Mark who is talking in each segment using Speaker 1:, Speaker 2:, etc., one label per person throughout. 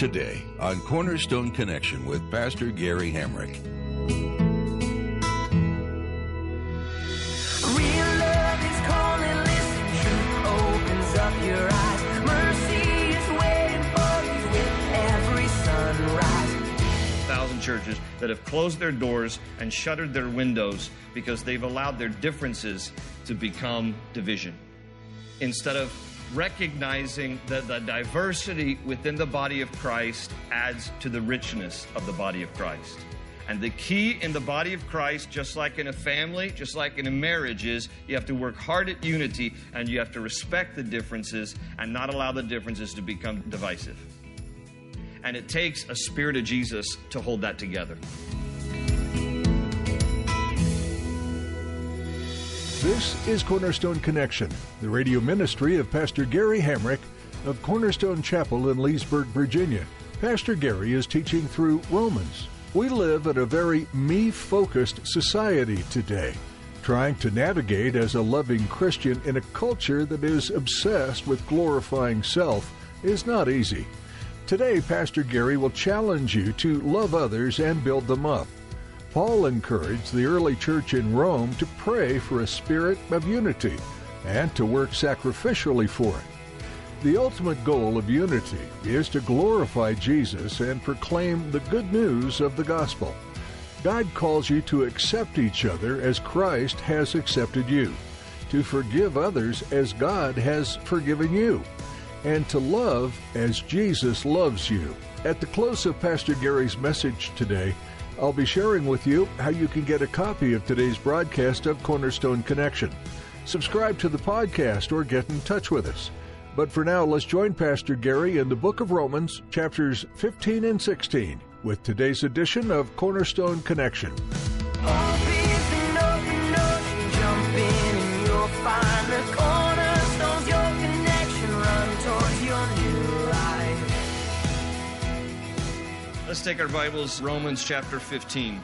Speaker 1: Today on Cornerstone Connection with Pastor Gary Hamrick.
Speaker 2: Real love is calling, listen, truth opens up your eyes. Mercy is waiting for you with every sunrise.
Speaker 3: thousand churches that have closed their doors and shuttered their windows because they've allowed their differences to become division. Instead of recognizing that the diversity within the body of Christ adds to the richness of the body of Christ. And the key in the body of Christ, just like in a family, just like in a marriage, is you have to work hard at unity and you have to respect the differences and not allow the differences to become divisive. And it takes a spirit of Jesus to hold that together.
Speaker 4: This is Cornerstone Connection, the radio ministry of Pastor Gary Hamrick of Cornerstone Chapel in Leesburg, Virginia. Pastor Gary is teaching through Romans. We live in a very me focused society today, trying to navigate as a loving Christian in a culture that is obsessed with glorifying self is not easy. Today, Pastor Gary will challenge you to love others and build them up. Paul encouraged the early church in Rome to pray for a spirit of unity and to work sacrificially for it. The ultimate goal of unity is to glorify Jesus and proclaim the good news of the gospel. God calls you to accept each other as Christ has accepted you, to forgive others as God has forgiven you, and to love as Jesus loves you. At the close of Pastor Gary's message today, I'll be sharing with you how you can get a copy of today's broadcast of Cornerstone Connection. Subscribe to the podcast or get in touch with us. But for now, let's join Pastor Gary in the book of Romans, chapters 15 and 16, with today's edition of Cornerstone Connection.
Speaker 3: Let's take our Bibles, Romans chapter 15,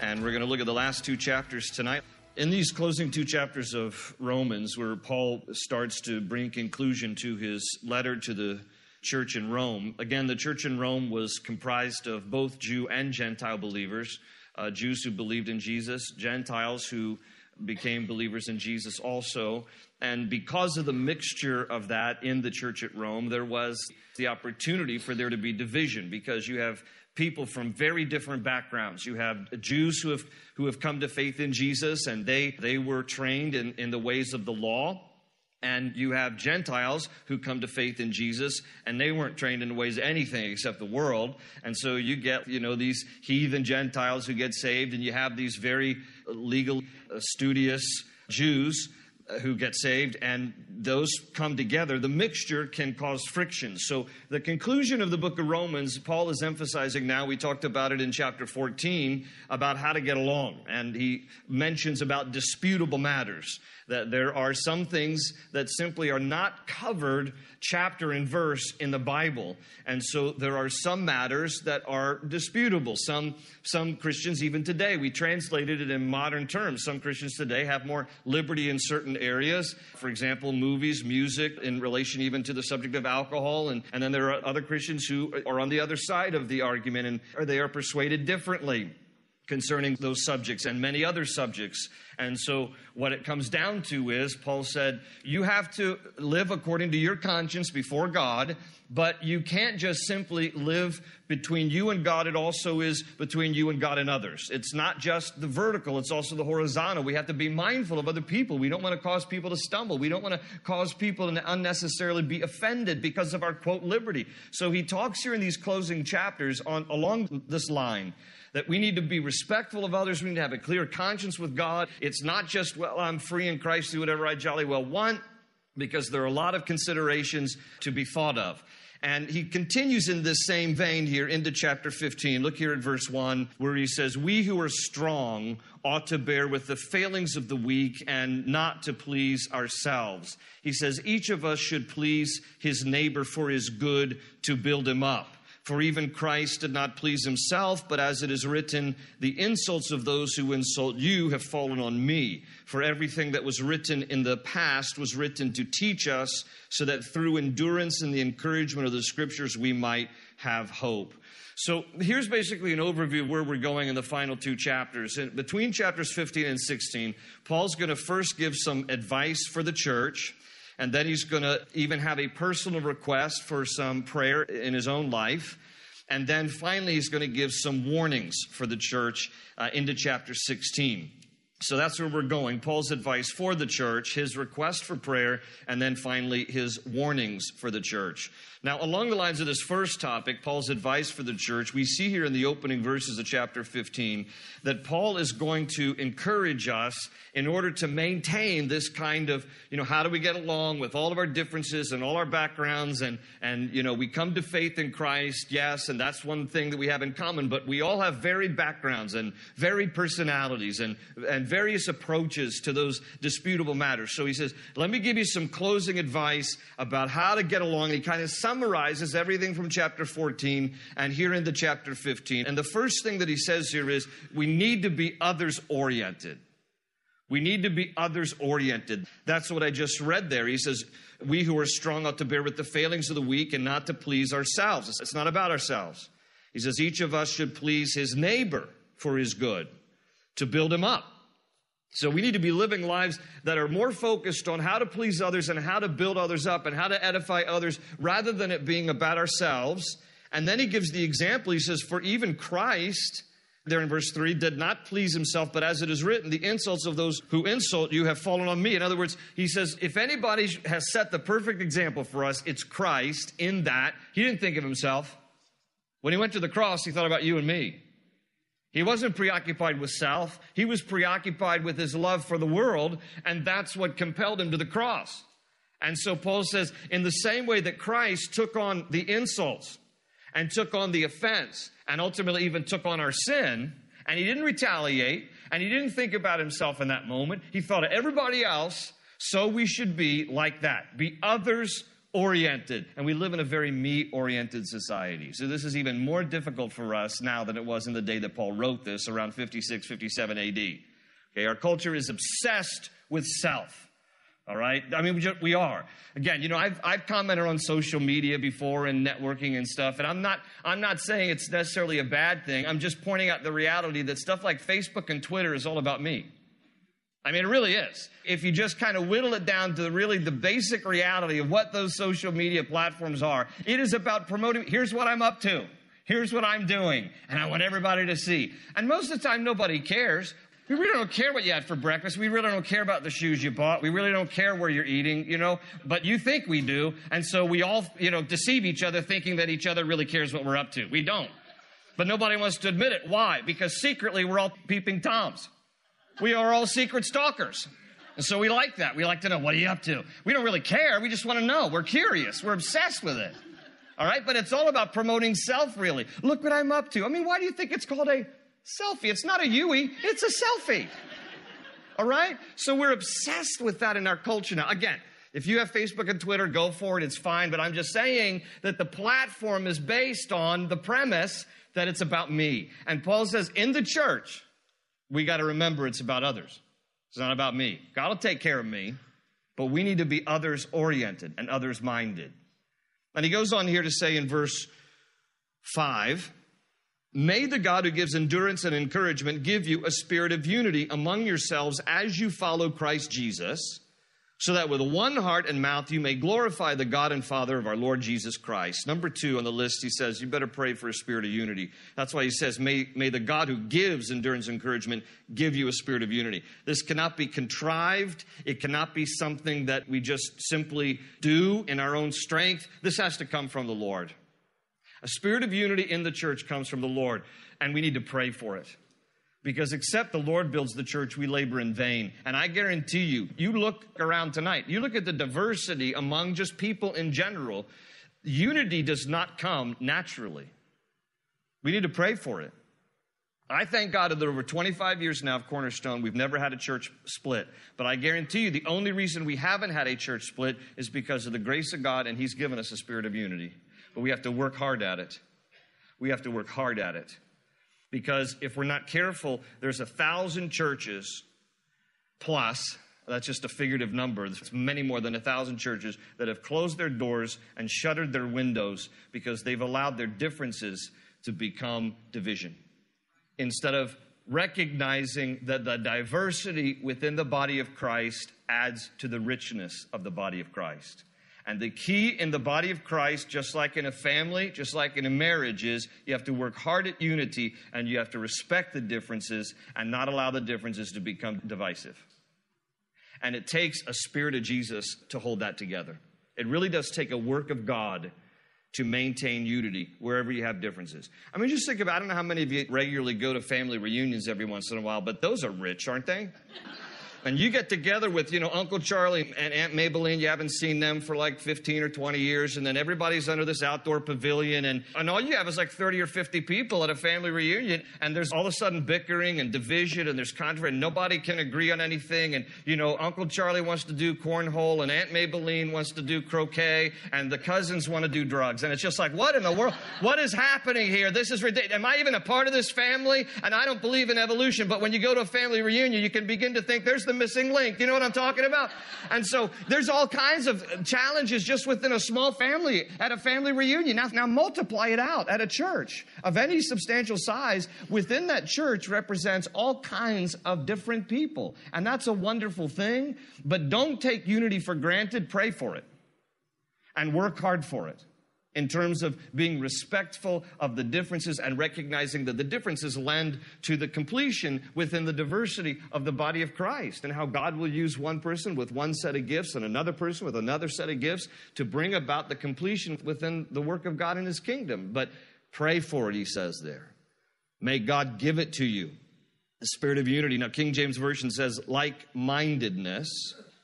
Speaker 3: and we're going to look at the last two chapters tonight. In these closing two chapters of Romans, where Paul starts to bring conclusion to his letter to the church in Rome, again, the church in Rome was comprised of both Jew and Gentile believers, uh, Jews who believed in Jesus, Gentiles who became believers in Jesus also. And because of the mixture of that in the church at Rome, there was the opportunity for there to be division because you have people from very different backgrounds. You have Jews who have, who have come to faith in Jesus and they, they were trained in, in the ways of the law. And you have Gentiles who come to faith in Jesus, and they weren't trained in ways of anything except the world. And so you get, you know, these heathen Gentiles who get saved, and you have these very legal, uh, studious Jews uh, who get saved, and those come together. The mixture can cause friction. So, the conclusion of the book of Romans, Paul is emphasizing now. We talked about it in chapter 14 about how to get along, and he mentions about disputable matters that there are some things that simply are not covered chapter and verse in the Bible. And so there are some matters that are disputable. Some, some Christians, even today, we translated it in modern terms. Some Christians today have more liberty in certain areas. For example, movies, music, in relation even to the subject of alcohol. And, and then there are other Christians who are on the other side of the argument and they are persuaded differently concerning those subjects and many other subjects. And so, what it comes down to is, Paul said, you have to live according to your conscience before God, but you can't just simply live between you and God. It also is between you and God and others. It's not just the vertical, it's also the horizontal. We have to be mindful of other people. We don't want to cause people to stumble. We don't want to cause people to unnecessarily be offended because of our quote liberty. So, he talks here in these closing chapters on along this line that we need to be respectful of others. We need to have a clear conscience with God. It's not just, well, I'm free in Christ, do whatever I jolly well want, because there are a lot of considerations to be thought of. And he continues in this same vein here into chapter 15. Look here at verse 1, where he says, We who are strong ought to bear with the failings of the weak and not to please ourselves. He says, Each of us should please his neighbor for his good to build him up. For even Christ did not please himself, but as it is written, the insults of those who insult you have fallen on me. For everything that was written in the past was written to teach us, so that through endurance and the encouragement of the scriptures we might have hope. So here's basically an overview of where we're going in the final two chapters. In between chapters 15 and 16, Paul's going to first give some advice for the church. And then he's going to even have a personal request for some prayer in his own life. And then finally, he's going to give some warnings for the church uh, into chapter 16. So that's where we're going. Paul's advice for the church, his request for prayer, and then finally his warnings for the church. Now, along the lines of this first topic, Paul's advice for the church, we see here in the opening verses of chapter 15 that Paul is going to encourage us in order to maintain this kind of, you know, how do we get along with all of our differences and all our backgrounds and, and, you know, we come to faith in Christ, yes, and that's one thing that we have in common, but we all have varied backgrounds and varied personalities and, and various approaches to those disputable matters. So he says, let me give you some closing advice about how to get along. And He kind of summarizes everything from chapter 14 and here into chapter 15. And the first thing that he says here is we need to be others oriented. We need to be others oriented. That's what I just read there. He says, We who are strong ought to bear with the failings of the weak and not to please ourselves. It's not about ourselves. He says, Each of us should please his neighbor for his good, to build him up. So we need to be living lives that are more focused on how to please others and how to build others up and how to edify others rather than it being about ourselves. And then he gives the example. He says, For even Christ, there in verse 3, did not please himself, but as it is written, the insults of those who insult you have fallen on me. In other words, he says, if anybody has set the perfect example for us, it's Christ in that he didn't think of himself. When he went to the cross, he thought about you and me. He wasn't preoccupied with self. He was preoccupied with his love for the world, and that's what compelled him to the cross. And so Paul says, in the same way that Christ took on the insults and took on the offense and ultimately even took on our sin, and he didn't retaliate and he didn't think about himself in that moment, he thought of everybody else, so we should be like that. Be others oriented. And we live in a very me oriented society. So this is even more difficult for us now than it was in the day that Paul wrote this around 56, 57 AD. Okay, our culture is obsessed with self. All right? I mean, we, we are. Again, you know, I've, I've commented on social media before and networking and stuff, and I'm not, I'm not saying it's necessarily a bad thing. I'm just pointing out the reality that stuff like Facebook and Twitter is all about me. I mean, it really is. If you just kind of whittle it down to really the basic reality of what those social media platforms are, it is about promoting, here's what I'm up to. Here's what I'm doing. And I want everybody to see. And most of the time, nobody cares. We really don't care what you had for breakfast. We really don't care about the shoes you bought. We really don't care where you're eating, you know, but you think we do. And so we all, you know, deceive each other thinking that each other really cares what we're up to. We don't. But nobody wants to admit it. Why? Because secretly we're all peeping toms. We are all secret stalkers. And so we like that. We like to know, what are you up to? We don't really care. We just want to know. We're curious. We're obsessed with it. All right? But it's all about promoting self, really. Look what I'm up to. I mean, why do you think it's called a selfie? It's not a Yui, it's a selfie. All right? So we're obsessed with that in our culture now. Again, if you have Facebook and Twitter, go for it. It's fine. But I'm just saying that the platform is based on the premise that it's about me. And Paul says, in the church, we got to remember it's about others. It's not about me. God will take care of me, but we need to be others oriented and others minded. And he goes on here to say in verse 5 May the God who gives endurance and encouragement give you a spirit of unity among yourselves as you follow Christ Jesus so that with one heart and mouth you may glorify the God and Father of our Lord Jesus Christ. Number two on the list, he says, you better pray for a spirit of unity. That's why he says, may, may the God who gives endurance and encouragement give you a spirit of unity. This cannot be contrived. It cannot be something that we just simply do in our own strength. This has to come from the Lord. A spirit of unity in the church comes from the Lord, and we need to pray for it. Because except the Lord builds the church, we labor in vain. And I guarantee you, you look around tonight, you look at the diversity among just people in general. Unity does not come naturally. We need to pray for it. I thank God that over 25 years now of Cornerstone, we've never had a church split. But I guarantee you, the only reason we haven't had a church split is because of the grace of God, and He's given us a spirit of unity. But we have to work hard at it. We have to work hard at it. Because if we're not careful, there's a thousand churches plus, that's just a figurative number, there's many more than a thousand churches that have closed their doors and shuttered their windows because they've allowed their differences to become division instead of recognizing that the diversity within the body of Christ adds to the richness of the body of Christ. And the key in the body of Christ, just like in a family, just like in a marriage, is you have to work hard at unity and you have to respect the differences and not allow the differences to become divisive. And it takes a spirit of Jesus to hold that together. It really does take a work of God to maintain unity wherever you have differences. I mean, just think about I don't know how many of you regularly go to family reunions every once in a while, but those are rich, aren't they? And you get together with, you know, Uncle Charlie and Aunt Maybelline, you haven't seen them for like 15 or 20 years, and then everybody's under this outdoor pavilion, and, and all you have is like 30 or 50 people at a family reunion, and there's all of a sudden bickering and division, and there's controversy, and nobody can agree on anything, and, you know, Uncle Charlie wants to do cornhole, and Aunt Maybelline wants to do croquet, and the cousins want to do drugs, and it's just like, what in the world? What is happening here? This is ridiculous. Am I even a part of this family? And I don't believe in evolution, but when you go to a family reunion, you can begin to think there's the missing link. You know what I'm talking about? And so there's all kinds of challenges just within a small family at a family reunion. Now, now multiply it out at a church of any substantial size. Within that church represents all kinds of different people. And that's a wonderful thing. But don't take unity for granted. Pray for it and work hard for it in terms of being respectful of the differences and recognizing that the differences lend to the completion within the diversity of the body of Christ and how God will use one person with one set of gifts and another person with another set of gifts to bring about the completion within the work of God in His kingdom. But pray for it, he says there. May God give it to you. The spirit of unity. Now, King James Version says like mindedness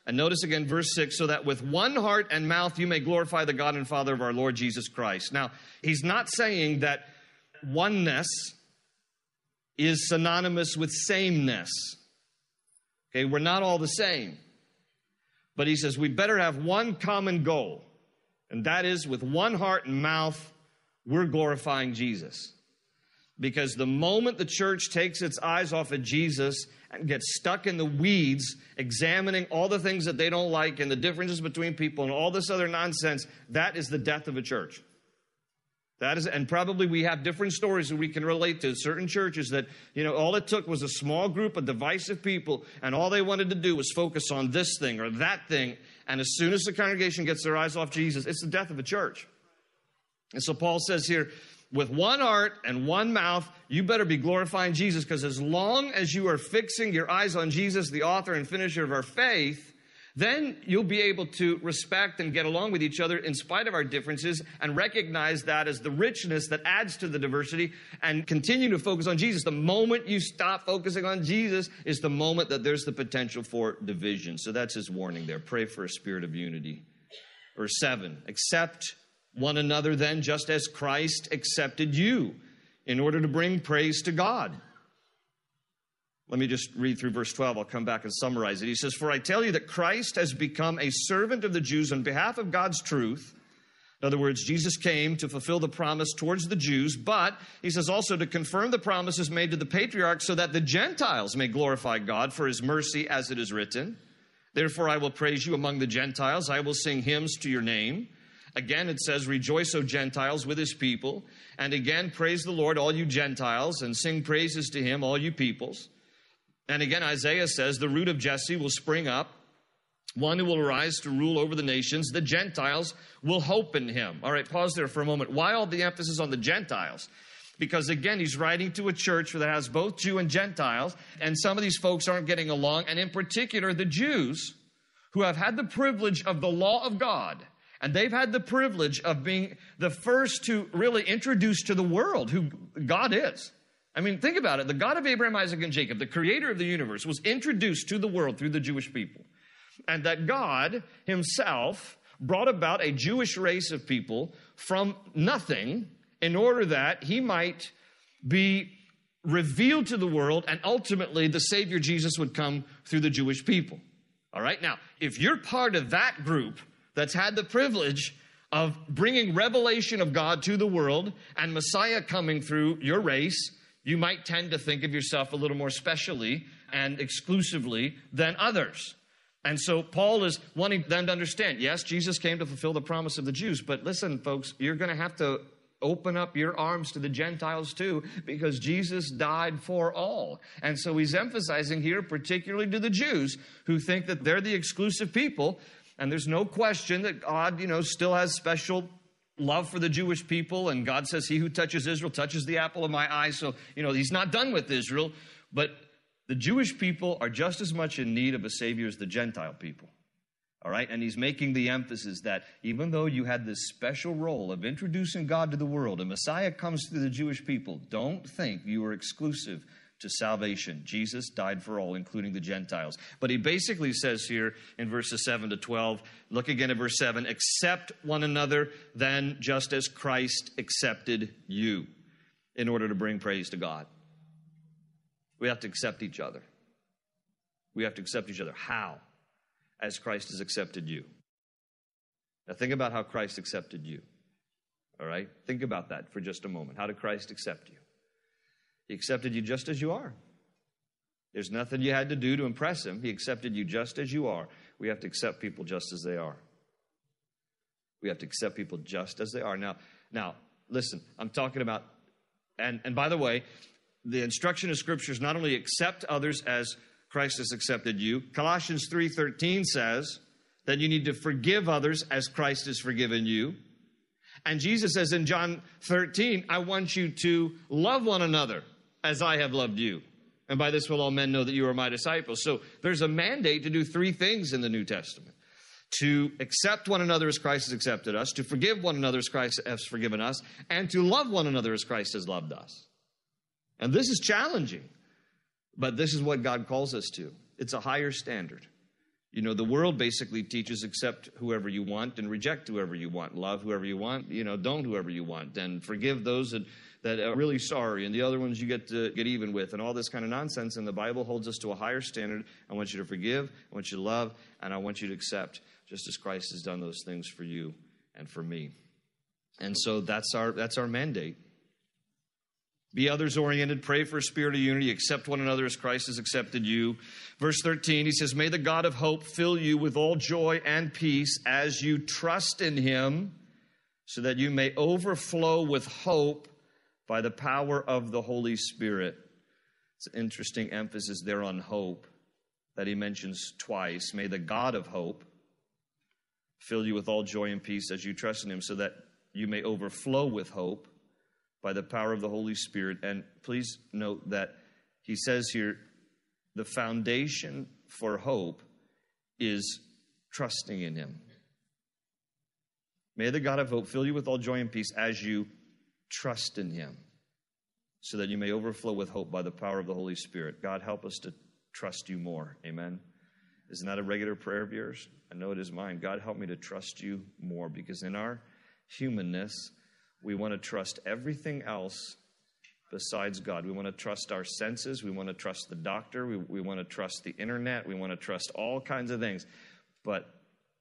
Speaker 3: and notice again verse 6 so that with one heart and mouth you may glorify the God and Father of our Lord Jesus Christ. Now, he's not saying that oneness is synonymous with sameness. Okay, we're not all the same. But he says we better have one common goal, and that is with one heart and mouth, we're glorifying Jesus. Because the moment the church takes its eyes off of Jesus and gets stuck in the weeds, examining all the things that they don't like and the differences between people and all this other nonsense, that is the death of a church. That is, and probably we have different stories that we can relate to certain churches that, you know, all it took was a small group of divisive people, and all they wanted to do was focus on this thing or that thing. And as soon as the congregation gets their eyes off Jesus, it's the death of a church. And so Paul says here, with one heart and one mouth, you better be glorifying Jesus because as long as you are fixing your eyes on Jesus, the author and finisher of our faith, then you'll be able to respect and get along with each other in spite of our differences and recognize that as the richness that adds to the diversity and continue to focus on Jesus. The moment you stop focusing on Jesus is the moment that there's the potential for division. So that's his warning there. Pray for a spirit of unity. Verse 7 Accept one another then, just as Christ accepted you in order to bring praise to God. Let me just read through verse 12. I'll come back and summarize it. He says, For I tell you that Christ has become a servant of the Jews on behalf of God's truth. In other words, Jesus came to fulfill the promise towards the Jews, but he says also to confirm the promises made to the patriarchs so that the Gentiles may glorify God for his mercy, as it is written. Therefore, I will praise you among the Gentiles. I will sing hymns to your name. Again, it says, Rejoice, O Gentiles, with his people. And again, praise the Lord, all you Gentiles, and sing praises to him, all you peoples. And again, Isaiah says, The root of Jesse will spring up, one who will arise to rule over the nations. The Gentiles will hope in him. All right, pause there for a moment. Why all the emphasis on the Gentiles? Because again, he's writing to a church that has both Jew and Gentiles, and some of these folks aren't getting along, and in particular, the Jews who have had the privilege of the law of God and they've had the privilege of being the first to really introduce to the world who God is. I mean, think about it. The God of Abraham, Isaac, and Jacob, the creator of the universe, was introduced to the world through the Jewish people. And that God himself brought about a Jewish race of people from nothing in order that he might be revealed to the world and ultimately the Savior Jesus would come through the Jewish people. All right, now, if you're part of that group that's had the privilege of bringing revelation of God to the world and Messiah coming through your race, you might tend to think of yourself a little more specially and exclusively than others. And so Paul is wanting them to understand yes, Jesus came to fulfill the promise of the Jews, but listen, folks, you're going to have to open up your arms to the Gentiles too, because Jesus died for all. And so he's emphasizing here, particularly to the Jews who think that they're the exclusive people. And there's no question that God, you know, still has special love for the Jewish people. And God says, He who touches Israel touches the apple of my eye. So, you know, He's not done with Israel. But the Jewish people are just as much in need of a Savior as the Gentile people. All right? And he's making the emphasis that even though you had this special role of introducing God to the world, a Messiah comes through the Jewish people, don't think you are exclusive to salvation. Jesus died for all, including the Gentiles. But he basically says here in verses 7 to 12, look again at verse 7 accept one another then, just as Christ accepted you, in order to bring praise to God. We have to accept each other. We have to accept each other. How? As Christ has accepted you. Now, think about how Christ accepted you. All right? Think about that for just a moment. How did Christ accept you? He accepted you just as you are. There's nothing you had to do to impress him. He accepted you just as you are. We have to accept people just as they are. We have to accept people just as they are. Now, now, listen, I'm talking about, and, and by the way, the instruction of Scripture is not only accept others as Christ has accepted you. Colossians 3:13 says that you need to forgive others as Christ has forgiven you. And Jesus says in John 13, I want you to love one another as I have loved you. And by this will all men know that you are my disciples. So there's a mandate to do three things in the New Testament to accept one another as Christ has accepted us, to forgive one another as Christ has forgiven us, and to love one another as Christ has loved us. And this is challenging, but this is what God calls us to. It's a higher standard. You know, the world basically teaches accept whoever you want and reject whoever you want, love whoever you want, you know, don't whoever you want, and forgive those that, that are really sorry, and the other ones you get to get even with, and all this kind of nonsense. And the Bible holds us to a higher standard. I want you to forgive, I want you to love, and I want you to accept, just as Christ has done those things for you and for me. And so that's our that's our mandate. Be others oriented, pray for a spirit of unity, accept one another as Christ has accepted you. Verse 13, he says, May the God of hope fill you with all joy and peace as you trust in him, so that you may overflow with hope by the power of the Holy Spirit. It's an interesting emphasis there on hope that he mentions twice. May the God of hope fill you with all joy and peace as you trust in him, so that you may overflow with hope by the power of the Holy Spirit. And please note that he says here the foundation for hope is trusting in him. May the God of hope fill you with all joy and peace as you trust in him, so that you may overflow with hope by the power of the Holy Spirit. God, help us to trust you more. Amen. Isn't that a regular prayer of yours? I know it is mine. God, help me to trust you more because in our humanness, we want to trust everything else besides God. We want to trust our senses. We want to trust the doctor. We, we want to trust the internet. We want to trust all kinds of things. But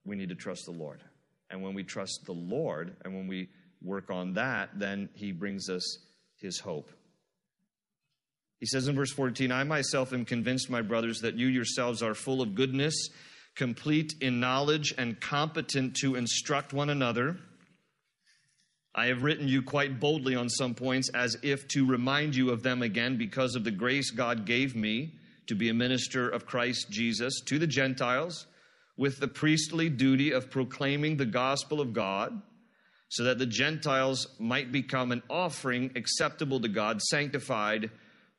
Speaker 3: we need to trust the Lord. And when we trust the Lord and when we work on that, then He brings us His hope. He says in verse 14, I myself am convinced, my brothers, that you yourselves are full of goodness, complete in knowledge, and competent to instruct one another. I have written you quite boldly on some points as if to remind you of them again because of the grace God gave me to be a minister of Christ Jesus to the Gentiles with the priestly duty of proclaiming the gospel of God so that the Gentiles might become an offering acceptable to God, sanctified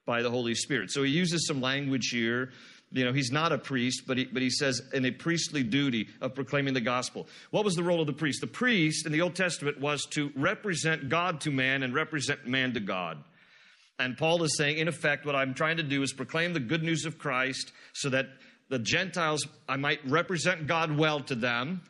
Speaker 3: by the Holy Spirit. So he uses some language here you know, he's not a priest, but he, but he says in a priestly duty of proclaiming the gospel. What was the role of the priest? The priest in the Old Testament was to represent God to man and represent man to God. And Paul is saying, in effect, what I'm trying to do is proclaim the good news of Christ so that the Gentiles, I might represent God well to them,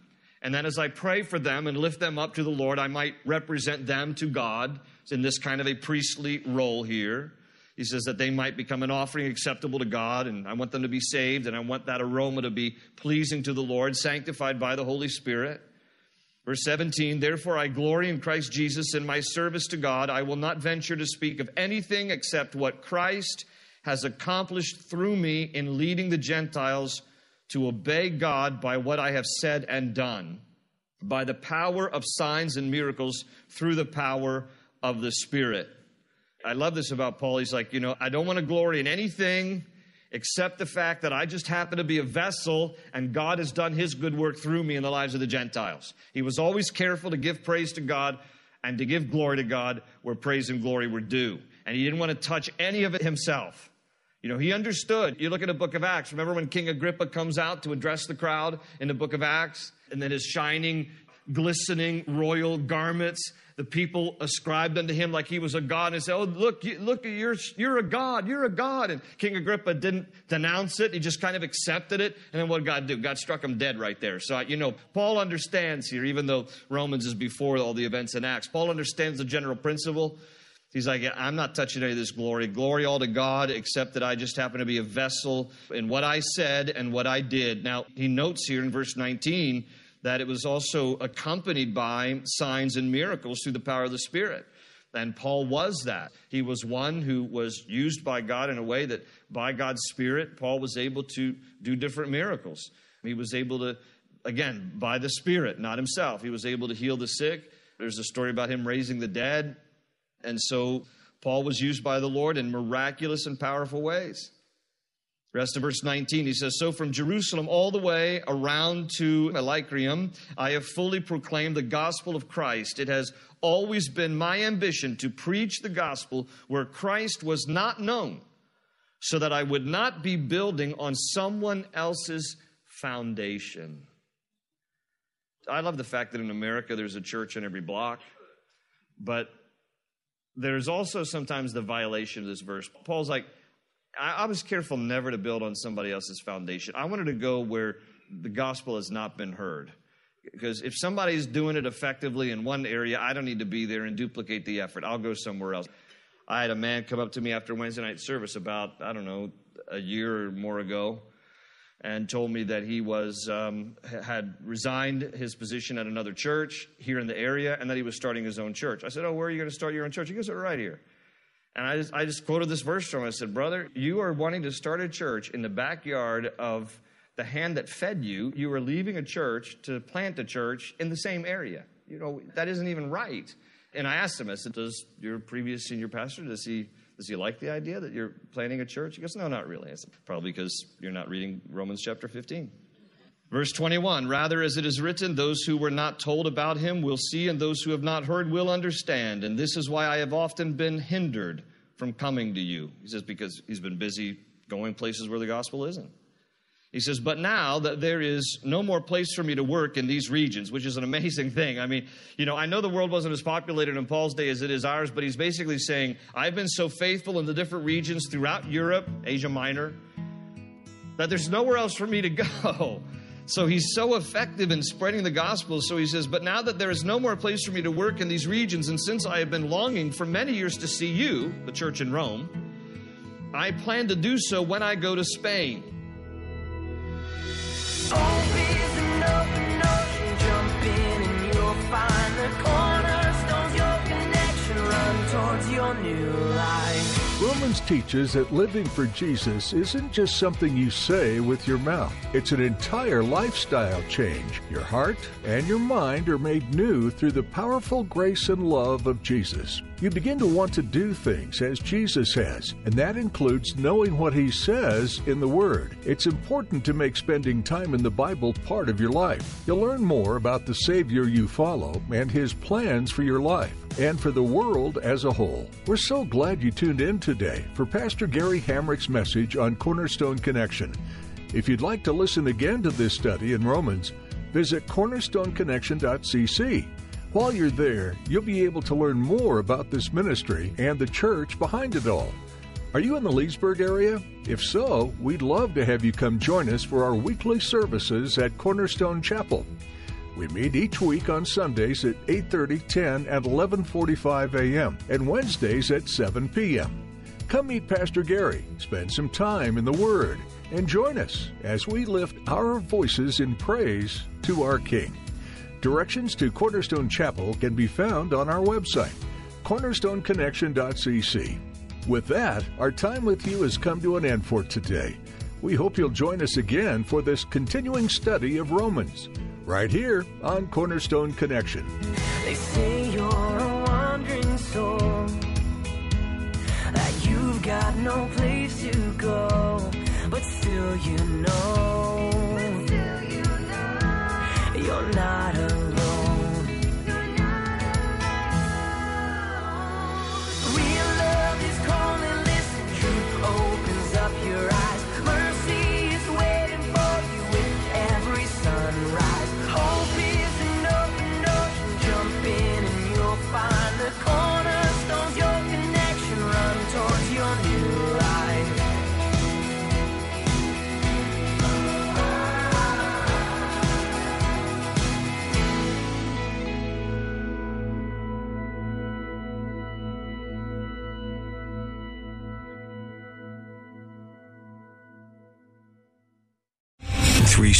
Speaker 3: And then as I pray for them and lift them up to the Lord, I might represent them to God in this kind of a priestly role here. He says that they might become an offering acceptable to God, and I want them to be saved, and I want that aroma to be pleasing to the Lord, sanctified by the Holy Spirit. Verse 17, therefore I glory in Christ Jesus in my service to God. I will not venture to speak of anything except what Christ has accomplished through me in leading the Gentiles to obey God by what I have said and done, by the power of signs and miracles through the power of the Spirit. I love this about Paul. He's like, you know, I don't want to glory in anything except the fact that I just happen to be a vessel and God has done his good work through me in the lives of the Gentiles. He was always careful to give praise to God and to give glory to God where praise and glory were due. And he didn't want to touch any of it himself. You know, he understood. You look at the book of Acts. Remember when King Agrippa comes out to address the crowd in the book of Acts? And then his shining, glistening royal garments the people ascribed unto him like he was a god and said, Oh, look, you, look, you're, you're a god, you're a god. And King Agrippa didn't denounce it. He just kind of accepted it. And then what did God do? God struck him dead right there. So, you know, Paul understands here, even though Romans is before all the events in Acts, Paul understands the general principle. He's like, I'm not touching any of this glory. Glory all to God, except that I just happen to be a vessel in what I said and what I did. Now, he notes here in verse 19 that it was also accompanied by signs and miracles through the power of the Spirit. And Paul was that. He was one who was used by God in a way that by God's Spirit, Paul was able to do different miracles. He was able to, again, by the Spirit, not himself, he was able to heal the sick. There's a story about him raising the dead. And so Paul was used by the Lord in miraculous and powerful ways. Rest of verse 19, he says, So from Jerusalem all the way around to Illyricum, I have fully proclaimed the gospel of Christ. It has always been my ambition to preach the gospel where Christ was not known, so that I would not be building on someone else's foundation. I love the fact that in America there's a church in every block, but there's also sometimes the violation of this verse. Paul's like, I, I was careful never to build on somebody else's foundation. I wanted to go where the gospel has not been heard. Because if somebody's doing it effectively in one area, I don't need to be there and duplicate the effort. I'll go somewhere else. I had a man come up to me after Wednesday night service about, I don't know, a year or more ago and told me that he was um, had resigned his position at another church here in the area and that he was starting his own church. I said, "Oh, where are you going to start your own church?" He goes, "Right here." And I just, I just quoted this verse from him. I said, Brother, you are wanting to start a church in the backyard of the hand that fed you. You are leaving a church to plant a church in the same area. You know, that isn't even right. And I asked him, I said, Does your previous senior pastor, does he does he like the idea that you're planting a church? He goes, No, not really. I said, Probably because you're not reading Romans chapter 15. Verse 21 Rather, as it is written, those who were not told about him will see, and those who have not heard will understand. And this is why I have often been hindered from coming to you. He says, Because he's been busy going places where the gospel isn't. He says, But now that there is no more place for me to work in these regions, which is an amazing thing. I mean, you know, I know the world wasn't as populated in Paul's day as it is ours, but he's basically saying, I've been so faithful in the different regions throughout Europe, Asia Minor, that there's nowhere else for me to go. So he's so effective in spreading the gospel. So he says, But now that there is no more place for me to work in these regions, and since I have been longing for many years to see you, the church in Rome, I plan to do so when I go to Spain.
Speaker 4: Romans teaches that living for Jesus isn't just something you say with your mouth. It's an entire lifestyle change. Your heart and your mind are made new through the powerful grace and love of Jesus. You begin to want to do things as Jesus has, and that includes knowing what He says in the Word. It's important to make spending time in the Bible part of your life. You'll learn more about the Savior you follow and His plans for your life and for the world as a whole. We're so glad you tuned in today for Pastor Gary Hamrick's message on Cornerstone Connection. If you'd like to listen again to this study in Romans, visit cornerstoneconnection.cc. While you're there, you'll be able to learn more about this ministry and the church behind it all. Are you in the Leesburg area? If so, we'd love to have you come join us for our weekly services at Cornerstone Chapel. We meet each week on Sundays at 8:30, 10, and 11:45 a.m. and Wednesdays at 7 p.m. Come meet Pastor Gary, spend some time in the Word, and join us as we lift our voices in praise to our King. Directions to Cornerstone Chapel can be found on our website, cornerstoneconnection.cc. With that, our time with you has come to an end for today. We hope you'll join us again for this continuing study of Romans, right here on Cornerstone Connection.
Speaker 2: They say you're a wandering soul, that you've got no place to go, but still you know, you're not alone.